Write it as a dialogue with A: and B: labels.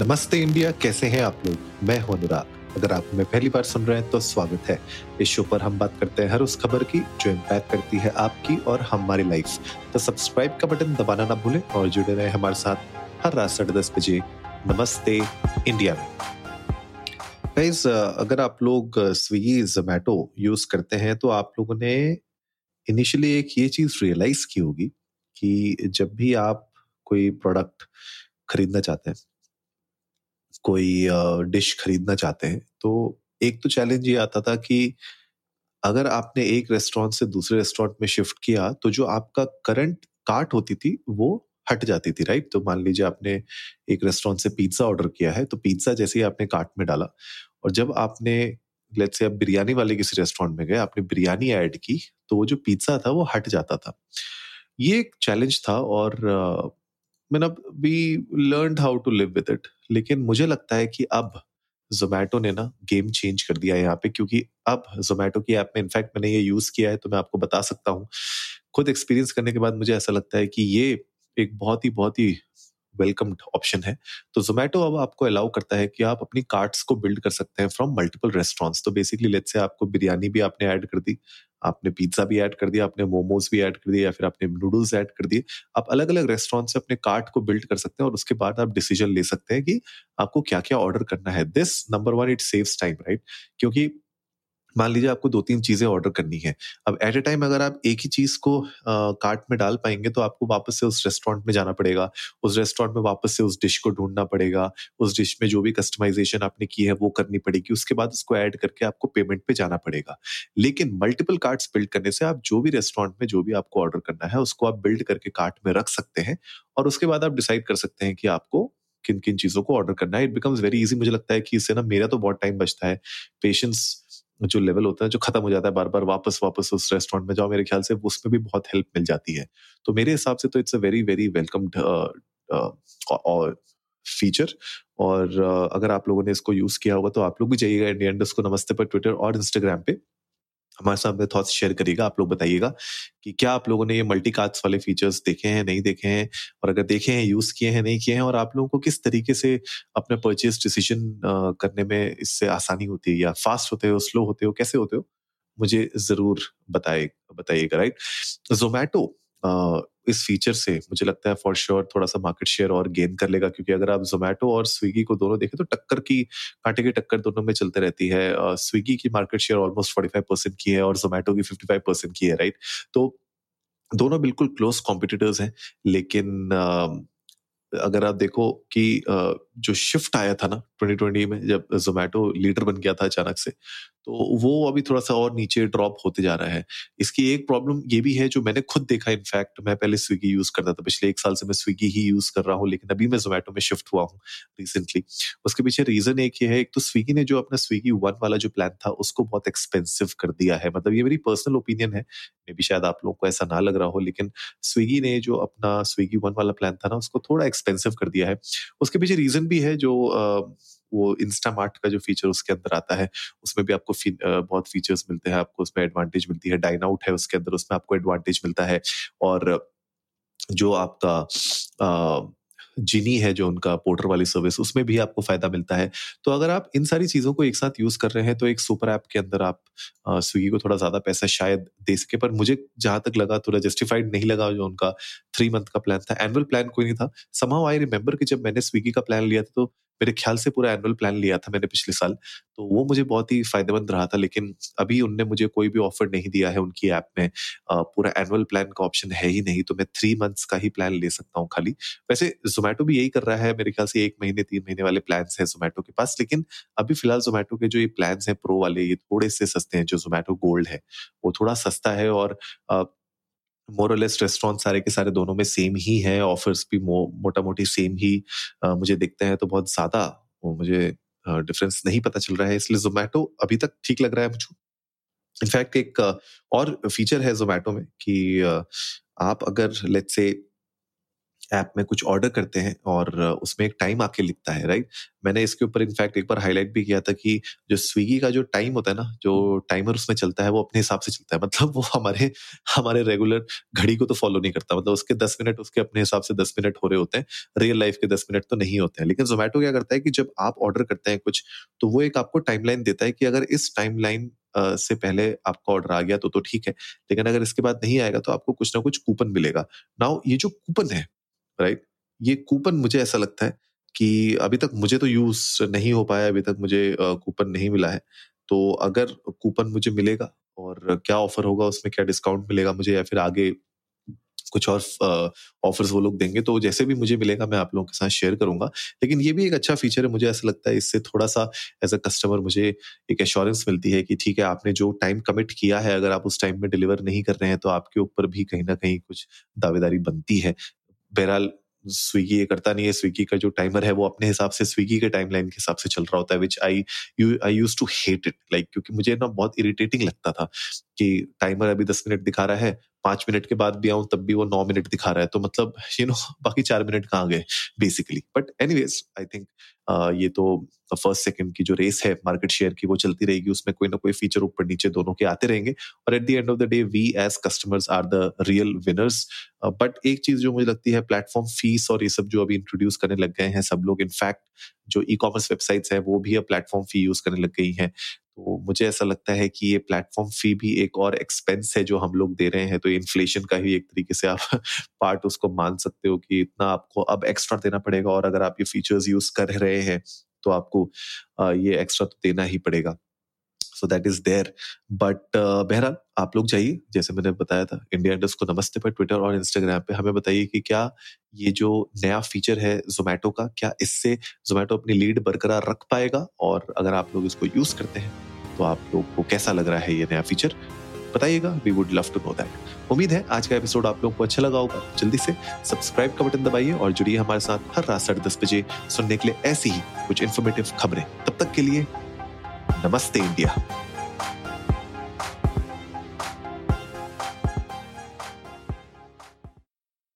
A: नमस्ते इंडिया, कैसे हैं आप लोग? मैं हूँ अनुराग। अगर आप हमें पहली बार सुन रहे हैं तो स्वागत है। इस शो पर हम बात करते हैं हर उस खबर की जो इम्पैक्ट करती है आपकी और हमारी लाइफ तो सब्सक्राइब का बटन दबाना ना भूलें और जुड़े रहे हमारे साथ हर रात साढ़े दस बजे। नमस्ते इंडिया में। गाइज़ अगर आप लोग स्विगी जोमेटो यूज़ करते हैं तो आप लोगों ने इनिशियली एक ये चीज़ रियलाइज़ की होगी कि जब भी आप कोई प्रोडक्ट खरीदना चाहते हैं कोई डिश खरीदना चाहते हैं तो एक तो चैलेंज ये आता था कि अगर आपने एक रेस्टोरेंट से दूसरे रेस्टोरेंट में शिफ्ट किया तो जो आपका करंट कार्ट होती थी, वो हट जाती थी राइट तो मान लीजिए आपने एक रेस्टोरेंट से पिज्जा ऑर्डर किया है तो पिज्जा जैसे ही आपने कार्ट में डाला और जब आपने लेट से आप बिरयानी वाले किसी रेस्टोरेंट में गए, आपने बिरयानी ऐड की तो वो जो पिज्जा था, वो हट जाता था। ये एक चैलेंज था और मैंने we learn how to live with it लेकिन मुझे लगता है कि अब जोमैटो ने ना गेम चेंज कर दिया है यहाँ पे, क्योंकि अब जोमेटो की ऐप में इनफैक्ट मैंने ये यूज़ किया है तो मैं आपको बता सकता हूँ। खुद एक्सपीरियंस करने के बाद मुझे ऐसा लगता है कि ये एक बहुत ही बहुत ही वेलकम्ड ऑप्शन है। तो जोमेटो अब आपको अलाउ करता है कि आप अपनी कार्ट्स को बिल्ड कर सकते हैं फ्रॉम मल्टीपल रेस्टोरेंट्स तो बेसिकली लेट से आपको बिरयानी भी आपने ऐड कर दी, आपने पिज्जा भी ऐड कर दिया, आपने मोमोज भी ऐड कर दिया या फिर आपने नूडल्स ऐड कर दिए, आप अलग अलग रेस्टोरेंट से अपने कार्ट को बिल्ड कर सकते हैं और उसके बाद आप डिसीज़न ले सकते हैं कि आपको क्या क्या ऑर्डर करना है। This number one it saves time right क्योंकि मान लीजिए आपको दो तीन चीज़ें ऑर्डर करनी है। अब एट ए टाइम अगर आप एक ही चीज़ को कार्ट में डाल पाएँगे तो आपको वापस से उस रेस्टोरेंट में जाना पड़ेगा। उस रेस्टोरेंट में वापस से उस डिश को ढूंढना पड़ेगा। उस डिश में जो भी कस्टमाइजेशन आपने की है वो करनी पड़ेगी। उसके बाद उसको ऐड करके आपको पेमेंट पे जाना पड़ेगा। लेकिन मल्टीपल कार्ड्स बिल्ड करने से आप जो भी रेस्टोरेंट में जो भी आपको ऑर्डर करना है, उसको आप बिल्ड करके कार्ट में रख सकते हैं और उसके बाद आप डिसाइड कर सकते हैं कि आपको किन किन चीज़ों को ऑर्डर करना है। इट बिकम्स वेरी इजी मुझे लगता है कि इससे ना मेरा तो बहुत टाइम बचता है। पेशेंस जो लेवल होता है, जो खत्म हो जाता है बार बार वापस वापस उस रेस्टोरेंट में जाओ, मेरे ख्याल से उसमें भी बहुत हेल्प मिल जाती है। तो मेरे हिसाब से तो it's a very very welcomed feature और अगर आप लोगों ने इसको यूज़ किया होगा तो आप लोग भी जाइएगा इंडियन को नमस्ते पर ट्विटर और इंस्टाग्राम पे। हमारे साथ अपने थॉट्स शेयर करिएगा, आप लोग बताइएगा कि क्या आप लोगों ने ये मल्टी कास्ट वाले फीचर्स देखे हैं, नहीं देखे हैं? और अगर देखे हैं यूज़ किए हैं, नहीं किए हैं? और आप लोगों को किस तरीके से अपने परचेज डिसीज़न करने में इससे आसानी होती है या फास्ट होते हो स्लो होते हो, कैसे होते हो? मुझे ज़रूर बताए, बताइएगा राइट जोमैटो इस फीचर से मुझे लगता है फॉर श्योर थोड़ा सा मार्केट शेयर और गेन कर लेगा, क्योंकि अगर आप जोमेटो और स्विगी को दोनों देखें तो टक्कर की, कांटे की टक्कर दोनों में चलते रहती है। स्विगी की market share almost forty five percent की है और जोमेटो की फिफ्टी फाइव परसेंट की है राइट तो दोनों बिल्कुल क्लोज कॉम्पिटिटर्स हैं, लेकिन अगर आप देखो कि जो शिफ्ट आया था ना 2020 में जब जोमेटो लीडर बन गया था अचानक से तो वो अभी थोड़ा सा और नीचे ड्रॉप होते जा रहा है। इसकी एक प्रॉब्लम ये भी है जो मैंने खुद देखा इनफैक्ट मैं पहले स्विगी यूज़ करता था, पिछले एक साल से मैं स्विगी ही यूज़ कर रहा हूँ, लेकिन अभी मैं जोमेटो में शिफ्ट हुआ हूँ रिसेंटली उसके पीछे रीजन एक ये है, एक तो स्विगी ने जो अपना स्विगी वन वाला जो प्लान था, उसको बहुत एक्सपेंसिव कर दिया है। मतलब ये मेरी पर्सनल ओपिनियन है, मे भी शायद आप लोगों को ऐसा ना लग रहा हो, लेकिन स्विगी ने जो अपना स्विगी वन वाला प्लान था ना, उसको थोड़ा एक्सपेंसिव कर दिया है। उसके पीछे रीजन भी है जो वो इंस्टा मार्ट का जो फीचर उसके अंदर आता है उसमें भी आपको फ़ी, बहुत फीचर्स मिलते हैं आपको उसमें एडवांटेज मिलती है। डाइन आउट है उसके अंदर उसमें आपको एडवांटेज मिलता है। और जो आपका जिनी है जो उनका पोर्टर वाली सर्विस उसमें भी आपको फ़ायदा मिलता है। तो अगर आप इन सारी चीज़ों को एक साथ यूज़ कर रहे हैं तो एक सुपर ऐप के अंदर आप स्विगी को थोड़ा ज़्यादा पैसा शायद दे सके पर मुझे जहाँ तक लगा थोड़ा जस्टिफाइड नहीं लगा जो उनका थ्री मंथ का प्लान था। एनुअल प्लान कोई नहीं था। समाउ आई रिमेम्बर कि जब मैंने स्विगी का प्लान लिया था तो मेरे ख्याल से पूरा एनुअल प्लान लिया था मैंने पिछले साल। तो वो मुझे बहुत ही फ़ायदेमंद रहा था, लेकिन अभी उनने मुझे कोई भी ऑफ़र नहीं दिया है उनकी ऐप में। पूरा एनुअल प्लान का ऑप्शन है ही नहीं तो मैं थ्री मंथ्स का ही प्लान ले सकता हूँ खाली। वैसे जोमेटो भी यही कर रहा है, मेरे ख्याल से एक महीने, तीन महीने वाले प्लान है जोमेटो के पास, लेकिन अभी फ़िलहाल जोमेटो के जो ये प्लान है प्रो वाले, ये थोड़े से सस्ते हैं, जो जोमेटो गोल्ड है, वो थोड़ा सस्ता है और मोरलेस रेस्टोरेंट सारे के सारे दोनों में सेम ही है ऑफर्स भी मो, मोटा मोटी सेम ही आ, मुझे दिखते हैं तो बहुत ज़्यादा मुझे डिफरेंस नहीं पता चल रहा है इसलिए जोमेटो अभी तक ठीक लग रहा है मुझे इनफैक्ट एक और फीचर है जोमेटो में कि आप अगर लेट से ऐप में कुछ ऑर्डर करते हैं और उसमें एक टाइम आके लिखता है, राइट? मैंने इसके ऊपर इनफैक्ट एक बार हाईलाइट भी किया था कि जो स्विगी का जो टाइम होता है ना, जो टाइमर उसमें चलता है, वो अपने हिसाब से चलता है। मतलब वो हमारे हमारे रेगुलर घड़ी को तो फॉलो नहीं करता। मतलब उसके दस मिनट उसके अपने हिसाब से दस मिनट हो रहे होते हैं रियल लाइफ के दस मिनट तो नहीं होते हैं। लेकिन जोमेटो क्या करता है कि जब आप ऑर्डर करते हैं कुछ तो वो एक आपको टाइमलाइन देता है कि अगर इस टाइमलाइन से पहले आपका ऑर्डर आ गया तो तो ठीक है। लेकिन अगर इसके बाद नहीं आएगा तो आपको कुछ ना कुछ कूपन मिलेगा। नाउ ये जो कूपन है राइट ये कूपन मुझे ऐसा लगता है कि अभी तक मुझे तो यूज़ नहीं हो पाया, अभी तक मुझे कूपन नहीं मिला है। तो अगर कूपन मुझे मिलेगा और क्या ऑफ़र होगा, उसमें क्या डिस्काउंट मिलेगा मुझे या फिर आगे कुछ और ऑफर्स वो लोग देंगे तो जैसे भी मुझे मिलेगा मैं आप लोगों के साथ शेयर करूँगा। लेकिन ये भी एक अच्छा फीचर है, मुझे ऐसा लगता है इससे थोड़ा सा एज अ कस्टमर मुझे एक एश्योरेंस मिलती है कि ठीक है, आपने जो टाइम कमिट किया है, अगर आप उस टाइम में डिलीवर नहीं कर रहे हैं तो आपके ऊपर भी कहीं ना कहीं कुछ दावेदारी बनती है। बहरहाल स्विगी ये करता नहीं है। स्विगी का जो टाइमर है वो अपने हिसाब से स्विगी के टाइमलाइन के हिसाब से चल रहा होता है which I you I used to hate it like क्योंकि मुझे ना बहुत इरिटेटिंग लगता था। कि टाइमर अभी दस मिनट दिखा रहा है, पाँच मिनट के बाद भी आऊँ, तब भी वो नौ मिनट दिखा रहा है। तो मतलब यू नो बाकी चार मिनट कहाँ गए basically but anyways I think ये तो फ़र्स्ट सेकंड की जो रेस है मार्केट शेयर की, वो चलती रहेगी। उसमें कोई ना कोई फीचर ऊपर नीचे दोनों के आते रहेंगे। और at the end of the day we as customers are the real winners but एक चीज़ जो मुझे लगती है प्लेटफॉर्म फ़ीस और ये सब जो अभी इंट्रोड्यूस करने लग गए हैं सब लोग इनफैक्ट जो ई कॉमर्स वेबसाइट्स है, वो भी अब प्लेटफॉर्म फ़ी यूज़ करने लग गई हैं। तो मुझे ऐसा लगता है कि ये प्लेटफॉर्म फ़ी भी एक और एक्सपेंस है जो हम लोग दे रहे हैं। तो इन्फ्लेशन का ही एक तरीके से आप पार्ट उसको मान सकते हो कि इतना आपको अब एक्स्ट्रा देना पड़ेगा और अगर आप ये फीचर्स यूज़ कर रहे हैं तो आपको ये एक्स्ट्रा तो देना ही पड़ेगा। So that is there but बहरहाल, आप लोग जाइए। जैसे मैंने बताया था इंडिया इंडस्ट को नमस्ते पर ट्विटर और इंस्टाग्राम पे हमें बताइए कि क्या ये जो नया फीचर है जोमेटो का, क्या इससे जोमेटो अपनी लीड बरकरार रख पाएगा? और अगर आप लोग इसको यूज़ करते हैं तो आप लोग को कैसा लग रहा है ये नया फीचर बताइएगा we would love to know that उम्मीद है आज का एपिसोड आप लोगों को अच्छा लगा होगा। जल्दी से सब्सक्राइब का बटन दबाइए और जुड़िए हमारे साथ हर रात साढ़े दस बजे सुनने के लिए ऐसी ही कुछ इन्फॉर्मेटिव खबरें। तब तक के लिए, नमस्ते इंडिया।